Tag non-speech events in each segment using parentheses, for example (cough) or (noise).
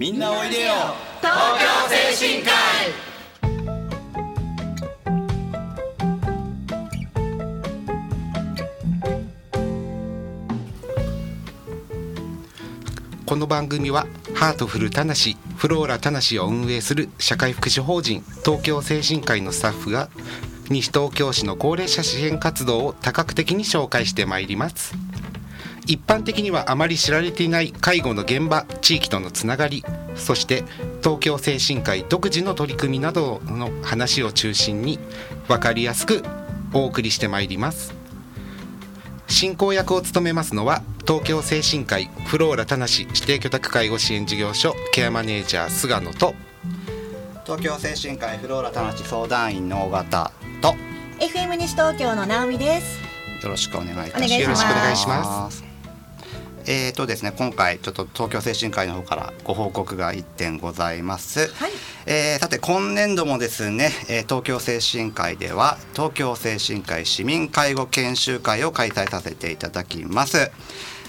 みんなおいでよ。東京精神科医。この番組はハートフルたなしフローラたなしを運営する社会福祉法人東京精神科医のスタッフが西東京市の高齢者支援活動を多角的に紹介してまいります一般的にはあまり知られていない介護の現場地域とのつながりそして東京精神科医独自の取り組みなどの話を中心に分かりやすくお送りしてまいります。進行役を務めますのは東京精神科医フローラ田無指定居宅介護支援事業所ケアマネージャー菅野と東京精神科医フローラ田無相談員の尾形と FM 西東京の直美です。よろしくお願いいたします。よろしくお願いしますえーとですね、今回ちょっと東京精神科医の方からご報告が1点ございます、はい。えーさて今年度もですね、えー東京精神科医では東京精神科医市民介護研修会を開催させていただきます、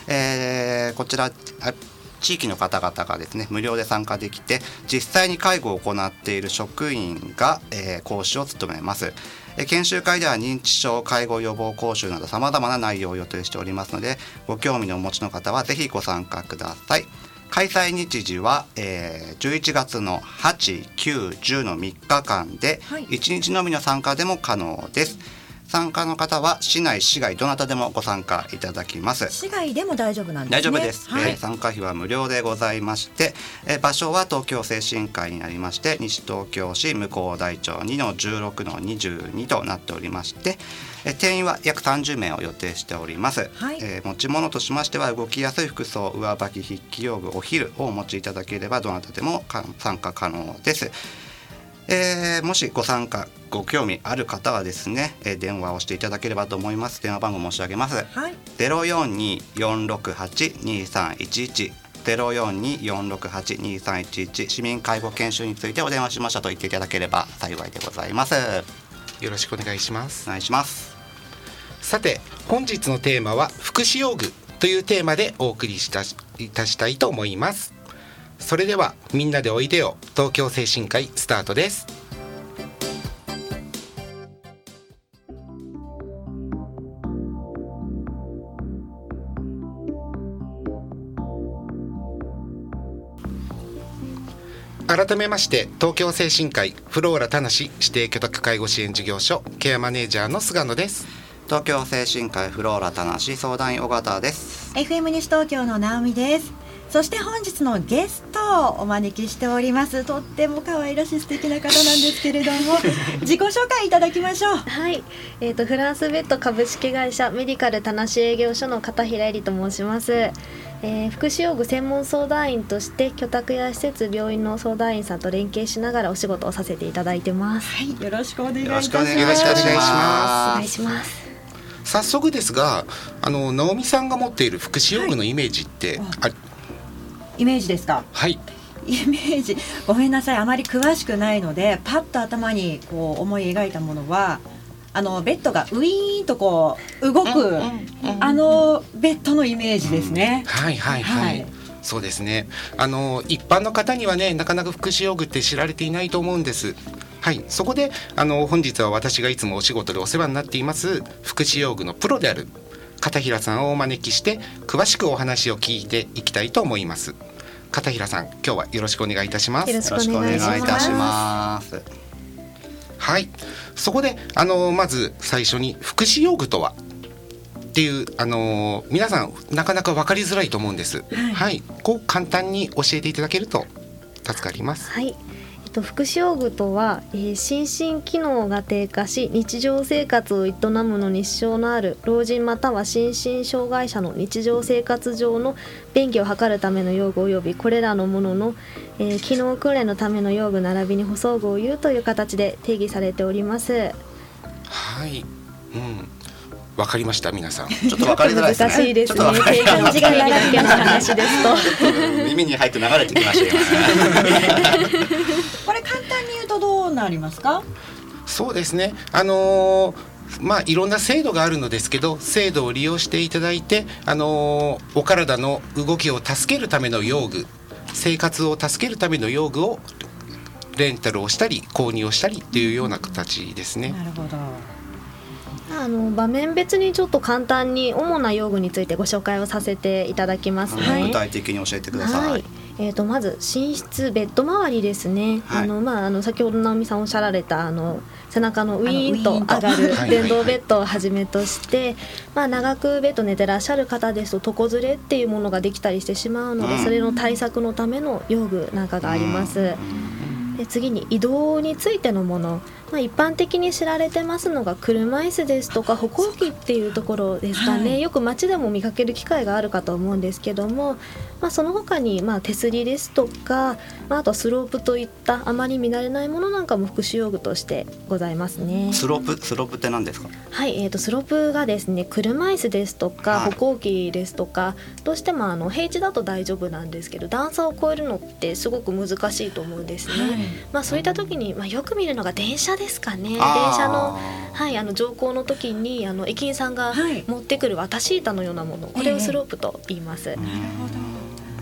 えーこちらあ地域の方々がですね無料で参加できて実際に介護を行っている職員が、えー講師を務めます。えー研修会では認知症介護予防講習などさまざまな内容を予定しておりますのでご興味のお持ちの方はぜひご参加ください。開催日時は、えー11月の8、9、10の3日間で、はい。1日のみの参加でも可能です参加の方は市内市外どなたでもご参加いただきます。市外でも大丈夫なんですね。大丈夫です、はい。えー参加費は無料でございまして、えー場所は東京精神科医になりまして西東京市向こう台町2の16の22となっておりまして、えー定員は約30名を予定しております、はい。えー持ち物としましては動きやすい服装上履き筆記用具お昼をお持ちいただければどなたでもか参加可能ですえーもしご参加ご興味ある方はですね、えー電話をしていただければと思います。電話番号申し上げます。はい。ゼロ四二四六八二三一一。ゼロ四二四六八二三一一。市民介護研修についてお電話しましたと言っていただければ幸いでございます。よろしくお願いします。お願いします。さて本日のテーマは福祉用具というテーマでお送りしたしいたしたいと思いますそれではみんなでおいでよ。東京精神科医スタートです。改めまして東京精神科医フローラ田無指定居宅介護支援事業所ケアマネージャーの菅野です。東京精神科医フローラ田無相談員尾形です。FM 西東京の直美ですそして本日のゲストをお招きしております。とっても可愛らしい素敵な方なんですけれども (laughs) 自己紹介いただきましょう。はい、えー、とフランスベッド株式会社メディカル田無営業所の片平絵里と申します、えー福祉用具専門相談員として居宅や施設病院の相談員さんと連携しながらお仕事をさせていただいてます。はいよろしくお願いいよたします。ろしくお願いしよろしくお願いしおま願いします。早速ですがあの直美さんが持っている福祉用具のイメージって、はい。あイメージですか？はい。イメージ。(laughs) ごめんなさい。あまり詳しくないのでパッと頭にこう思い描いたものはあのベッドがウィーンとこう動く、あのベッドのイメージですね。はいはいはい、はい。そうですね。あの一般の方にはねなかなか福祉用具って知られていないと思うんです。はい。そこであの本日は私がいつもお仕事でお世話になっています福祉用具のプロである片平さんをお招きして詳しくお話を聞いていきたいと思います片平さん今日はよろしくお願いいたします。よろしくお願いいたします。はい。そこであのまず最初に福祉用具とは？っていうあの皆さんなかなか分かりづらいと思うんです。はい、こう簡単に教えていただけると助かります。はいと福祉用具とは、えー心身機能が低下し日常生活を営むのに支障のある老人または心身障害者の日常生活上の便宜を図るための用具及びこれらのものの、えー機能訓練のための用具並びに補装具を言うという形で定義されております。はい、うん、わかりました皆さん。ちょっとわかりづらいですね。難しいですね。定義の違いだけの話ですと。耳に入って流れてきましたよれ簡単に言うとどうなりますか？そうですね。あのーまあいろんな制度があるのですけど制度を利用していただいて、あのーお体の動きを助けるための用具生活を助けるための用具をレンタルをしたり購入をしたりっていうような形ですね。なるほどあの場面別にちょっと簡単に主な用具についてご紹介をさせていただきますね。具体的に教えてください。はいえー、とまず寝室ベッド周りですね、はい。あのまあ、あの先ほど直美さんおっしゃられたあの背中のウィーンと上がる電動ベッドをはじめとして、まあ、長くベッド寝てらっしゃる方ですと床ずれっていうものができたりしてしまうので、うん。それの対策のための用具なんかがあります。で次に移動についてのもの、まあ、一般的に知られてますのが車椅子ですとか歩行器っていうところですかね、はいよく街でも見かける機会があるかと思うんですけども、まあ、その他にまあ手すりですとか、まあ、あとはスロープといったあまり見慣れないものなんかも福祉用具としてございますね。スロープ？スロープって何ですか？はい、えー、とスロープがですね車椅子ですとかはい歩行器ですとか、どうしてもあの平地だと大丈夫なんですけど段差を越えるのってすごく難しいと思うんですね。はいまあ、そういった時に、まあ、よく見るのが電車ですかね。電車の,、はい、あの乗降の時にあの駅員さんがはい。持ってくる渡し板のようなものこれをスロープと言います。うんなるほど。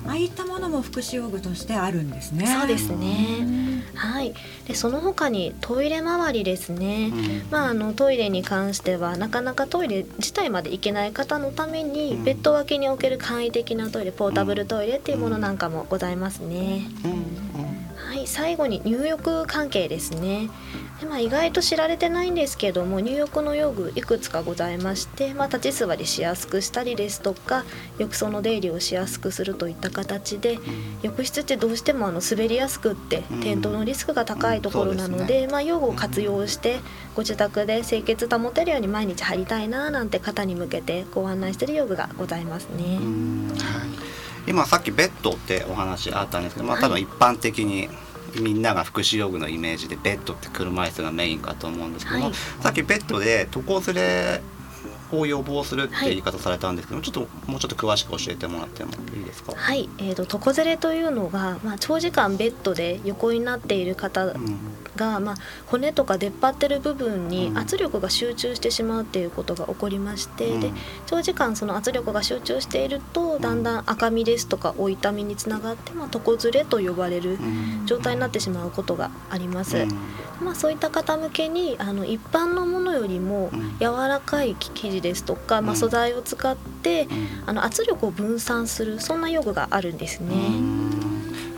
ああいったものも福祉用具としてあるんですね。そうですうね、ん。はい、でその他にトイレ周りですね、うん。まあ、あのトイレに関してはなかなかトイレ自体まで行けない方のために、うん。ベッド脇に置ける簡易的なトイレポータブルトイレっていうものなんかもございますね。はい、最後に入浴関係ですね。でまあ、意外と知られてないんですけども入浴の用具いくつかございまして、まあ、立ち座りしやすくしたりですとか浴槽の出入りをしやすくするといった形で浴室ってどうしてもあの滑りやすくってうん。転倒のリスクが高いところなので,、まあ、用具を活用してご自宅で清潔保てるように毎日入りたいななんて方に向けてご案内している用具がございますね。今さっきベッドってお話あったんですけど、まあ、多分一般的にみんなが福祉用具のイメージでベッドって車椅子がメインかと思うんですけども、はい。さっきベッドで床ずれを予防するって言い方されたんですけど、ちょっともうちょっと詳しく教えてもらってもいいですか、はい、えー、と床ずれというのが、まあ、長時間ベッドで横になっている方うんが、まあ、骨とか出っ張ってる部分にうん。圧力が集中してしまうっていうことが起こりまして、うん。で長時間その圧力が集中しているとだんだん赤みですとかお痛みにつながって、まあ、床ずれと呼ばれるうん。状態になってしまうことがあります。うん。まあ、そういった方向けにあの一般のものよりもうん。柔らかい生地ですとか、まあ、うん素材を使ってうん。あの圧力を分散するそんな用具があるんですね。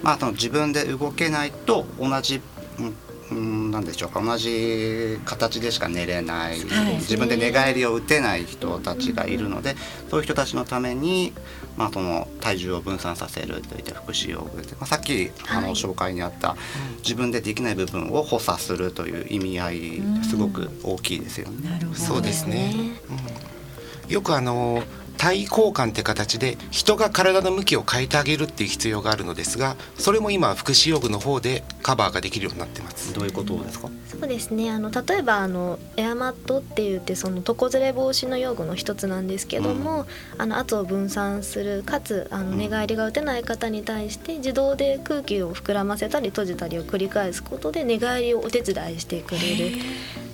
まあ、その自分で動けないと同じ、うんうん、なんでしょう。か同じ形でしか寝れない、はい。自分で寝返りを打てない人たちがいるので、そういう人たちのために、まあ、その体重を分散させるといった福祉用具で、まあ、さっきあのはい紹介にあった、自分でできない部分を補佐するという意味合いすごく大きいですよね。なるほどそうですね。うん。よくあの体交換って形で人が体の向きを変えてあげるっていう必要があるのですがそれも今福祉用具の方でカバーができるようになってます。どういうことですか？そうですね。あの例えばあのエアマットって言ってその床ずれ防止の用具の一つなんですけども、あの圧を分散するかつあのうん寝返りが打てない方に対して自動で空気を膨らませたり閉じたりを繰り返すことで寝返りをお手伝いしてくれる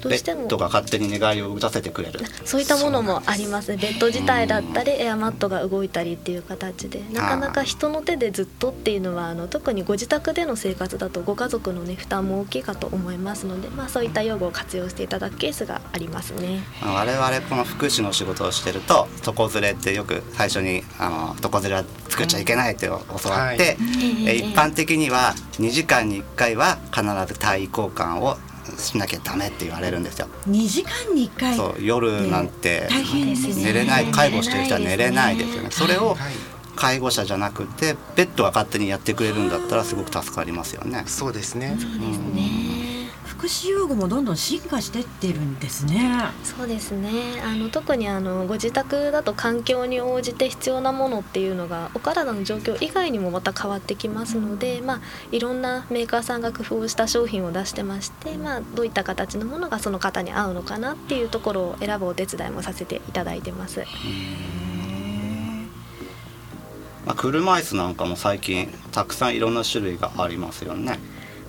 ベしても。ッドが勝手に寝返りを打たせてくれる。そういったものもあります。ベッド自体だったりエアマットが動いたりっていう形でなかなか人の手でずっとっていうのはあの特にご自宅での生活だとご家族のね負担も大きいかと思いますので、まあ、そういった用具を活用していただくケースがありますね。我々この福祉の仕事をしてると床ずれってよく最初にあの床ずれは作っちゃいけないって教わって、はい。えええ一般的には2時間に1回は必ず体位交換をしなきゃダメって言われるんですよ。2時間に1回。そう夜なんて大変ですね。寝れない介護してる人は寝れないですよね。それをはい。介護者じゃなくてベッドが勝手にやってくれるんだったらすごく助かりますよね。そうですね。そうですね福祉用具もどんどん進化してってるんですねそうですねあの特にあのご自宅だと環境に応じて必要なものっていうのがお体の状況以外にもまた変わってきますので、まあ、いろんなメーカーさんが工夫をした商品を出してまして、まあ、どういった形のものがその方に合うのかなっていうところを選ぶお手伝いもさせていただいてます。まあ、車椅子なんかも最近たくさんいろんな種類がありますよね。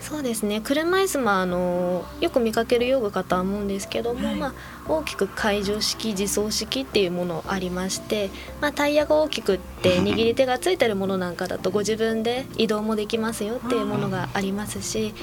そうですね車椅子もあのよく見かける用具かとは思うんですけども、はいまあ、大きく介助式自走式っていうものありまして、まあ、タイヤが大きくって握り手がついてるものなんかだとご自分で移動もできますよっていうものがありますし。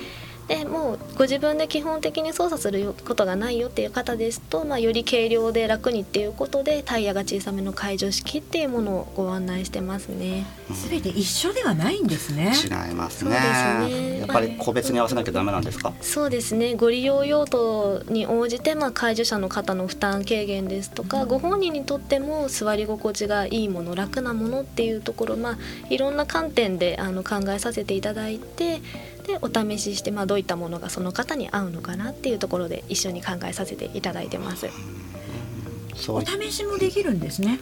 でもうご自分で基本的に操作することがないよっていう方ですと、まあ、より軽量で楽にっていうことでタイヤが小さめの介助式っていうものをご案内してますね。すべて一緒ではないんですね。違いますそうねですね。やっぱり個別に合わせなきゃダメなんですか？そうですね。ご利用用途に応じて、まあ、介助者の方の負担軽減ですとか、ご本人にとっても座り心地がいいもの楽なものっていうところ、まあ、いろんな観点であの考えさせていただいてでお試しして、まあ、どういったものがその方に合うのかなっていうところで一緒に考えさせていただいてます。そういお試しもできるんですね。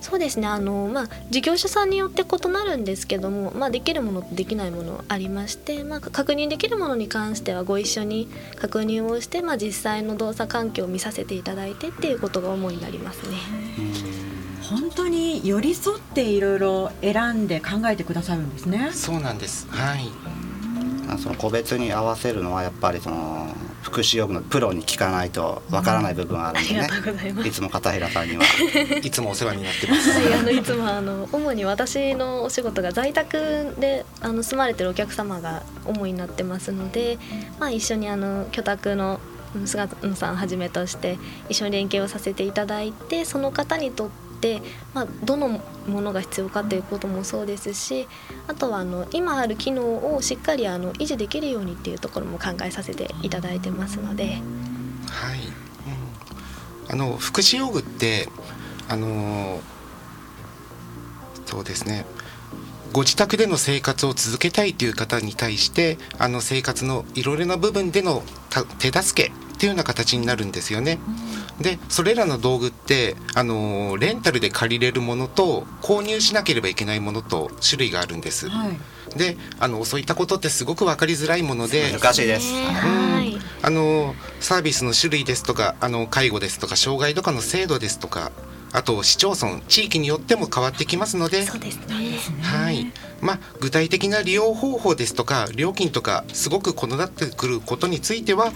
そうですねあの、まあ、事業者さんによって異なるんですけども、まあ、できるものとできないものありまして、まあ、確認できるものに関してはご一緒に確認をして、まあ、実際の動作環境を見させていただいてっていうことが主になりますね。本当に寄り添っていろいろ選んで考えてくださるんですね。そうなんですはいあその個別に合わせるのはやっぱりその福祉用具のプロに聞かないとわからない部分あるんでね。いつも片平さんには。(laughs) いつもお世話になってます。はい、あのいつもあの主に私のお仕事が在宅であの住まれてるお客様が主になってますので、まあ、一緒にあの居宅のうん菅野さんはじめとして一緒に連携をさせていただいてその方にとって、まあ、どのものが必要かということもそうですしあとはあの今ある機能をしっかりあの維持できるようにっていうところも考えさせていただいてますので。はい、うん、あの福祉用具ってあのそうですねご自宅での生活を続けたいという方に対してあの生活のいろいろな部分でのた手助けっていうような形になるんですよね。でそれらの道具ってあのレンタルで借りれるものと購入しなければいけないものと種類があるんです。はい。であのそういったことってすごく分かりづらいもので難しいです、ねはいはいあのサービスの種類ですとかあの介護ですとか障害とかの制度ですとかあと市町村地域によっても変わってきますのでそうですね。はいまあ、具体的な利用方法ですとか料金とかすごく異なってくることについては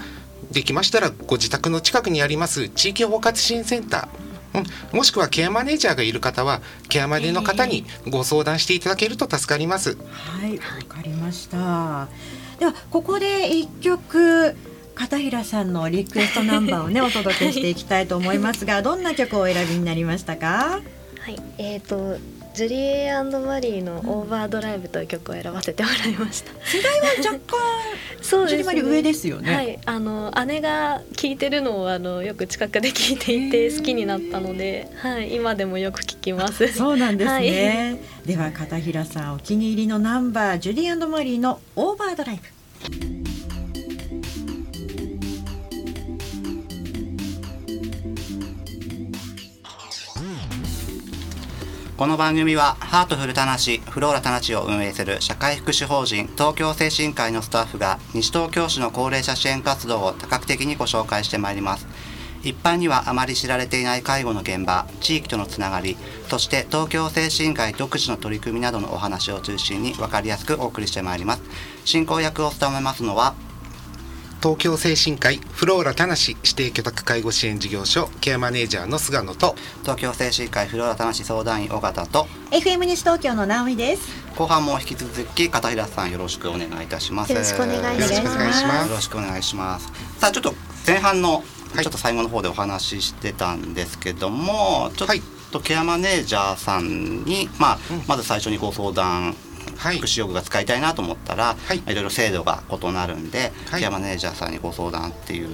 できましたらご自宅の近くにあります地域包括支援センター、うん、もしくはケアマネージャーがいる方はケアマネの方にご相談していただけると助かります。はい、わかりました。ではここで一曲片平さんのリクエストナンバーをね (laughs) お届けしていきたいと思いますが、どんな曲をお選びになりましたか？はい、えー、とジュリエマリーの「オーバードライブ」という曲を選ばせてもらいました。世代は若干そうジュリマリ上ですよね。はい、あの姉が聴いてるのをあのよく近くで聞いていて好きになったので、はい、今でもよく聞きます。(laughs) そうなんですはいね。では片平さんお気に入りのナンバージュリーマリーのオーバードライブ。この番組はハートフルたなしフローラたなしを運営する社会福祉法人東京精神科医のスタッフが西東京市の高齢者支援活動を多角的にご紹介してまいります。一般にはあまり知られていない介護の現場地域とのつながりそして東京精神科医独自の取り組みなどのお話を中心に分かりやすくお送りしてまいります。進行役を務めますのは東京精神科医フローラ田無指定居宅介護支援事業所ケアマネージャーの菅野と東京精神科医フローラ田無相談員尾形と FM 西東京の直美です。後半も引き続き片平さんよろしくお願いいたします。よろしくお願いします。よろしくお願いしまよす。さあちょっと前半のはい。ちょっと最後の方でお話ししてたんですけども、ちょっはい。とケアマネージャーさんに、まあうん。まず最初にご相談、はい福祉用具が使いたいなと思ったら、はい。い、ろいろ制度が異なるんで、はい。ケアマネージャーさんにご相談っていう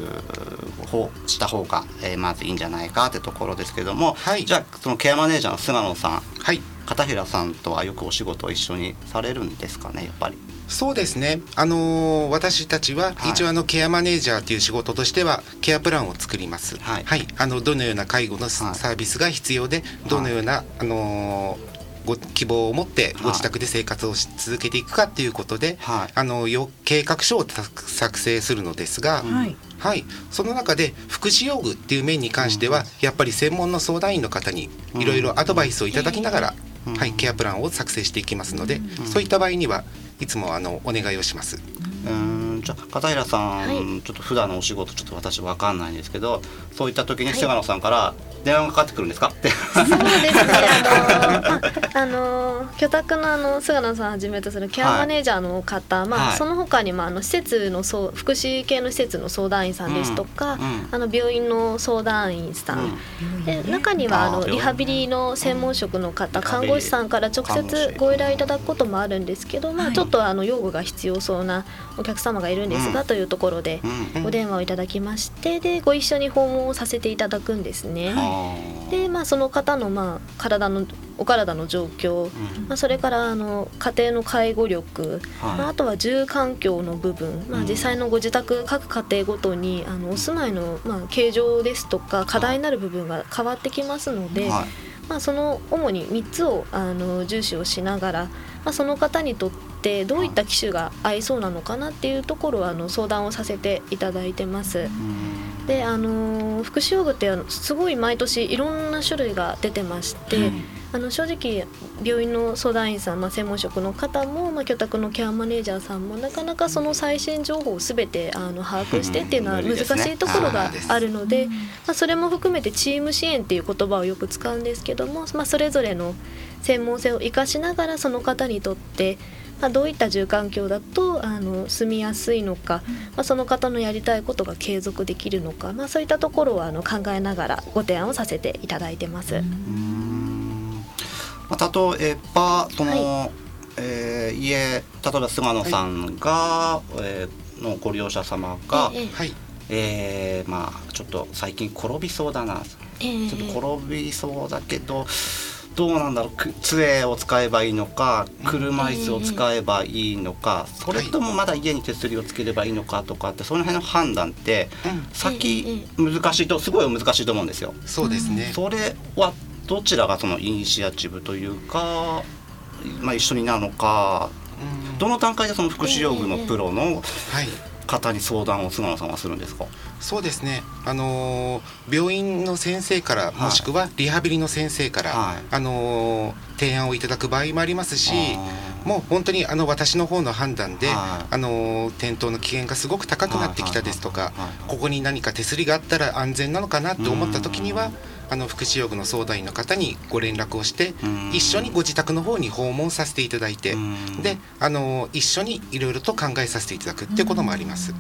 方した方が、えーまずいいんじゃないかってところですけども、はい。じゃあそのケアマネージャーの菅野さんはい。片平さんとはよくお仕事を一緒にされるんですかねやっぱり。そうですね、あのー私たちははい。一応あのケアマネージャーという仕事としてはケアプランを作ります、はい。あのどのような介護のサービスが必要でどのような、あのーご希望を持ってはいご自宅で生活をし続けていくかっていうことで、はい。あのよ計画書をた作成するのですが、うんはい。はい、その中で福祉用具っていう面に関しては、やっぱり専門の相談員の方にいろいろアドバイスをいただきながら、うん。はい、ケアプランを作成していきますので、そういった場合にはいつもあのお願いをします。うんじゃあ片平さん、はい。ちょっと普段のお仕事ちょっと私わかんないんですけどそういった時に菅野さんから電話がかかってくるんですか？って、そうですね。あの、まあの居宅のあの菅野さんはじめとするケアマネージャーの方、まあ、はい。その他にもあの施設のそう福祉系の施設の相談員さんですとか、うんうん。あの病院の相談員さん、で中にはあのあーリハビリの専門職の方、うん。看護師さんから直接ご依頼いただくこともあるんですけど、まあ、はい。ちょっとあの用具が必要そうなお客様がいるんですが、うん。というところでうんお電話をいただきましてでご一緒に訪問をさせていただくんですね。でまあ、その方のまあ体のお体の状況、うんまあ、それからあの家庭の介護力、はい。まあ、あとは住環境の部分、まあ、うん。実際のご自宅各家庭ごとにあのお住まいのまあ形状ですとか課題になる部分が変わってきますので、はい。まあ、その主に3つをあの重視をしながら、まあ、その方にとってどういった機種が合いそうなのかなっていうところをあの相談をさせていただいてます。うん。であのー福祉用具ってすごい毎年いろんな種類が出てまして、あの正直病院の相談員さん、まあ、専門職の方も、まあ、居宅のケアマネージャーさんもなかなかその最新情報を全てあの把握してっていうのはうん。難しいところがあるので、まあ、それも含めてチーム支援っていう言葉をよく使うんですけども、まあ、それぞれの専門性を生かしながらその方にとって、まあ、どういった住環境だとあの住みやすいのか、まあ、その方のやりたいことが継続できるのか、まあ、そういったところをあの考えながらご提案をさせていただいてます。うん。まあ、例えばその、はえー家例えば菅野さんが、えーのご利用者様が、ええ。はい。えーまあちょっと最近転びそうだな。ええ。ちょっと転びそうだけどどうなんだろうく杖を使えばいいのか車椅子を使えばいいのか、それともまだ家に手すりをつければいいのかとかってその辺の判断って先難しいとすごい難しいと思うんですよ。そうですね。それはどちらがそのイニシアチブというか、まあ、一緒になるのかうん。どの段階でその福祉用具のプロのはい。方に相談を菅野さんはするんですか、そうですね。あのー病院の先生から、い。もしくはリハビリの先生から、はい。あのー提案をいただく場合もありますし、もう本当にあの私の方の判断で、はい。あのー転倒の危険がすごく高くなってきたですとかここに何か手すりがあったら安全なのかなって思った時には、あの福祉用具の相談員の方にご連絡をしてうん、一緒にご自宅の方に訪問させていただいて、うん。で、あのー一緒にいろいろと考えさせていただくっていうこともあります。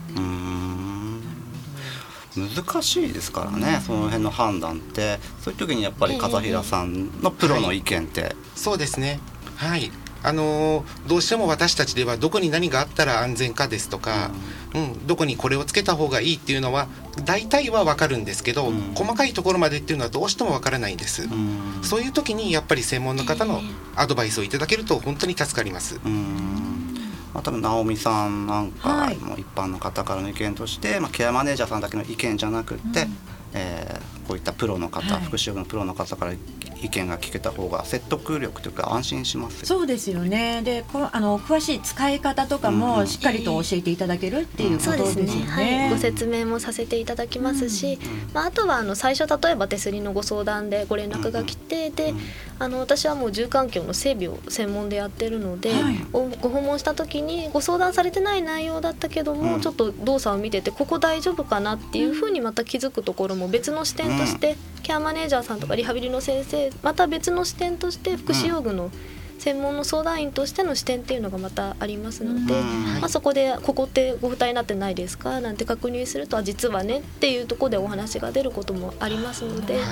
難しいですからね、その辺の判断って。そういう時にやっぱり片平さんのプロの意見って、そうですね。はい。あのーどうしても私たちではどこに何があったら安全かですとか、うん、どこにこれをつけた方がいいっていうのは大体はわかるんですけど、うん。細かいところまでっていうのはどうしてもわからないんです。うん。そういう時にやっぱり専門の方のアドバイスをいただけると本当に助かります。うん。まあ、多分直美さんなんかはい。も一般の方からの意見として、まあ、ケアマネージャーさんだけの意見じゃなくって、うん。えーこういったプロの方、はい。福祉用具のプロの方から意見が聞けた方が説得力というか安心しますよそうですよね。で、このあの詳しい使い方とかうんもしっかりと教えていただけるっていうことそうですすでよね。ね、はい、ご説明もさせていただきますし、うんまあ、あとはあの最初例えば手すりのご相談でご連絡が来て、でうん。あの私はもう住環境の整備を専門でやってるので、はい。おご訪問した時にご相談されてない内容だったけども、うん。ちょっと動作を見ててここ大丈夫かなっていうふうにまた気づくところも別の視点として、ケアマネージャーさんとかリハビリの先生また別の視点として福祉用具の専門の相談員としての視点っていうのがまたありますので。うんまあ、そこで「ここってご負担になってないですか?」なんて確認するとあ実はねっていうところでお話が出ることもありますので、はい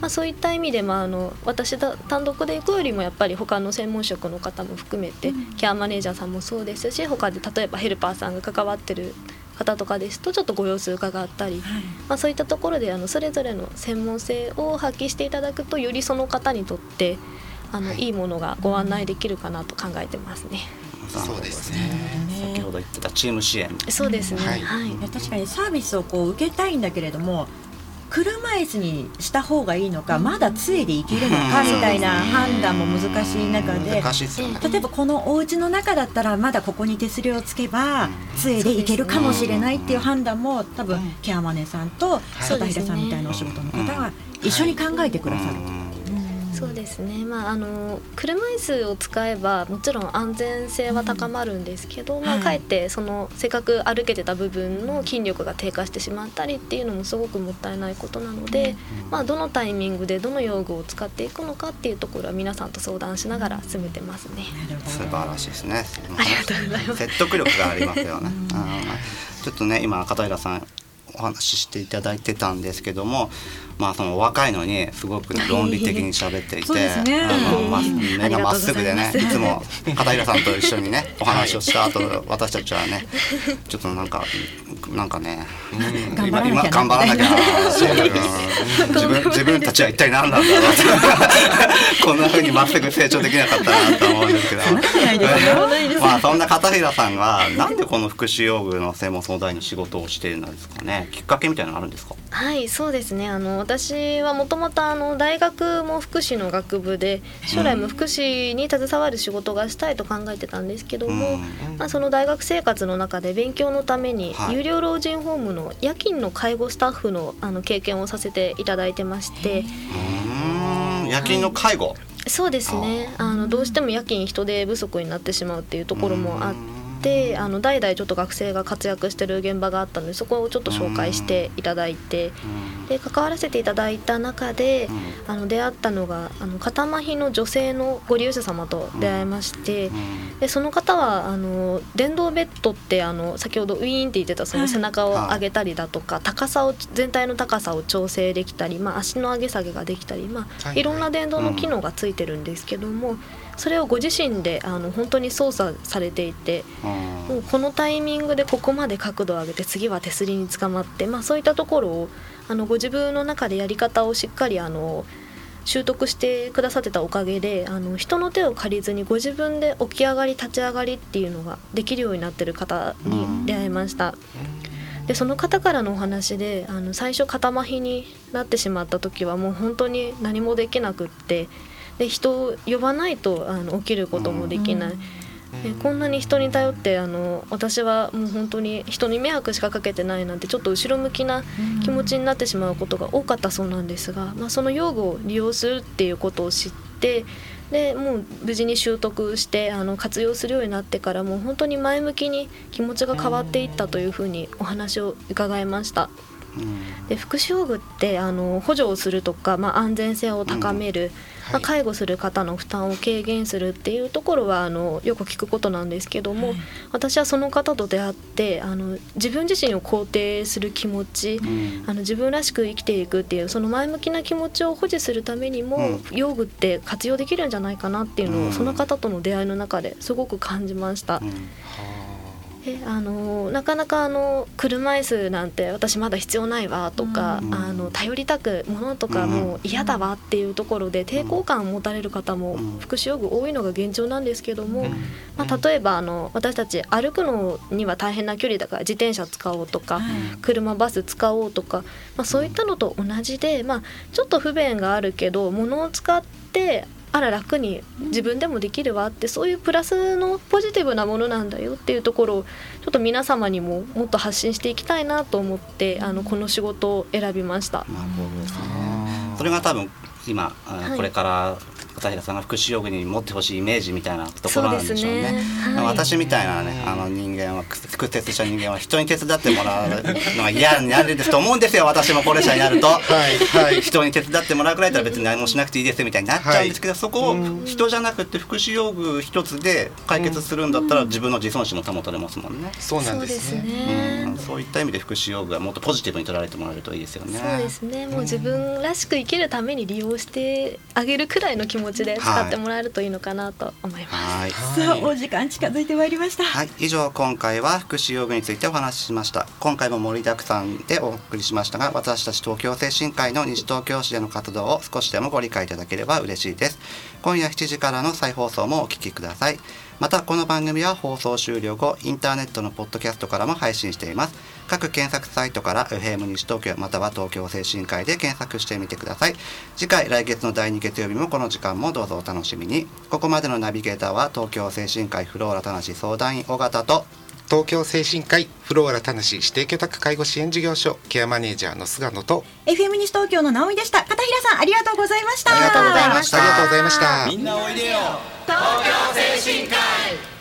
まあ、そういった意味で、まあ、あの私だ単独で行くよりもやっぱり他の専門職の方も含めて、ケアマネージャーさんもそうですし他で例えばヘルパーさんが関わってる方とかですとちょっとご様子伺ったり、はい。まあ、そういったところであのそれぞれの専門性を発揮していただくとよりその方にとってあの、はい。い、いものがご案内できるかなと考えてますね。そうですね。ね。先ほど言ってたチーム支援。そうですね、はい。はい。確かにサービスをこう受けたいんだけれども車椅子にした方がいいのかまだ杖で行けるのかうん。みたいな判断も難しい中で例えばこのお家の中だったらまだここに手すりをつけば杖で行けるかもしれないっていう判断も多分ケアマネさんと片平さんみたいなお仕事の方が一緒に考えてくださる。うんそうですね、まあ、あの車椅子を使えばもちろん安全性は高まるんですけど、まあ、かえってそのせっかく歩けてた部分の筋力が低下してしまったりっていうのもすごくもったいないことなので、まあ、どのタイミングでどの用具を使っていくのかっていうところは皆さんと相談しながら進めてますね。素晴らしいですね。ありがとうございます説得力がありますよね。うんちょっとね今片平さんお話ししていただいてたんですけども、まあそのお若いのにすごくね論理的に喋っていて、ね。あのま目がまっすぐでね、いつも片平さんと一緒にねお話をした後、私たちはねちょっとなんかなんかね、頑張らなきゃな。今今頑張らなきゃ自分自分たちは一体何なんだろうって (laughs) こんな風にまっすぐ成長できなかったなと思うんですけど。まあそんな片平さんがなんでこの福祉用具の専門相談員の仕事をしているんですかね。きっかけみたいなのあるんですか？はいそうですね。あの私はもともとあの大学も福祉の学部で将来も福祉に携わる仕事がしたいと考えてたんですけども、うん。まあ、その大学生活の中で勉強のためにはい。有料老人ホームの夜勤の介護スタッフのあの経験をさせていただいてまして。夜勤の介護、そうですね。あのどうしても夜勤人手不足になってしまうっていうところもあってあの代々ちょっと学生が活躍してる現場があったのでそこをちょっと紹介していただいてうん。で関わらせていただいた中でうん。あの出会ったのがあの片麻痺の女性のご利用者様と出会いまして。うん。でその方はあの電動ベッドってあの先ほどウィーンって言ってたその背中を上げたりだとか、高さを全体の高さを調整できたり、まあ、足の上げ下げができたり、まあ、はいい。ろんな電動の機能がついてるんですけども、それをご自身であの本当に操作されていてもうこのタイミングでここまで角度を上げて次は手すりに捕まって、まあ、そういったところをあのご自分の中でやり方をしっかりあの習得してくださってたおかげであの人の手を借りずにご自分で起き上がり立ち上がりっていうのができるようになってる方に出会いました。でその方からのお話であの最初肩麻痺になってしまった時はもう本当に何もできなくってで人を呼ばないとあの起きることもできない。でこんなに人に頼ってあの私はもう本当に人に迷惑しかかけてないなんてちょっと後ろ向きな気持ちになってしまうことが多かったそうなんですが、まあ、その用具を利用するっていうことを知ってでもう無事に習得してあの活用するようになってからもう本当に前向きに気持ちが変わっていったというふうにお話を伺いました。うんで福祉用具ってあの補助をするとか、まあ、安全性を高める、まあ、介護する方の負担を軽減するっていうところはあのよく聞くことなんですけども、私はその方と出会ってあの自分自身を肯定する気持ち、うん。あの自分らしく生きていくっていうその前向きな気持ちを保持するためにも、うん。用具って活用できるんじゃないかなっていうのを、うん。その方との出会いの中ですごく感じました。うんであのなかなかあの車椅子なんて私まだ必要ないわとか、うん。あの頼りたくものとかうん。もう嫌だわっていうところで抵抗感を持たれる方もうん。福祉用具多いのが現状なんですけども、うん。まあ、例えばあの私たち歩くのには大変な距離だから自転車使おうとか、車バス使おうとか、まあ、そういったのと同じで、まあ、ちょっと不便があるけど物を使ってあら楽に自分でもできるわってそういうプラスのポジティブなものなんだよっていうところをちょっと皆様にももっと発信していきたいなと思ってあのこの仕事を選びました。なるほどですね。それが多分今、あはい。これから片平さんが福祉用具に持ってほしいイメージみたいなところなんでしょうね。そうですね。はい。私みたいなねあの人間は屈屈折した人間は人に手伝ってもらうのが嫌になると思うんですよ私も高齢者になると。はいはい。人に手伝ってもらうくらいだったら別に何もしなくていいですみたいになっちゃうんですけど、そこを人じゃなくて福祉用具一つで解決するんだったら自分の自尊心も保たれますもんね。そうなんですすね。ねうん、そういった意味で福祉用具はもっとポジティブに捉えてもらえるといいですよね。そうですね。もう自分らしく生きるために利用してあげるくらいの気持ちで使ってもらえるといいのかなと思います。はい。さあお時間近づいてまいりました。はい、以上今回は福祉用具についてお話ししました今回も盛りだくさんでお送りしましたが私たち東京精神科医の西東京市での活動を少しでもご理解いただければ嬉しいです今夜7時からの再放送もお聞きくださいまたこの番組は放送終了後インターネットのポッドキャストからも配信しています。各検索サイトから FM 西東京または東京精神科医で検索してみてください。次回来月の第2月曜日もこの時間もどうぞお楽しみに。ここまでのナビゲーターは東京精神科医フローラ田無相談員尾形と東京精神科医フローラ田無指定居宅介護支援事業所ケアマネージャーの菅野と FM 西東京の直美でした片平さんありがとうございました。ありがとうございました。ありがとうございました。みんなおいでよ。東京精神科医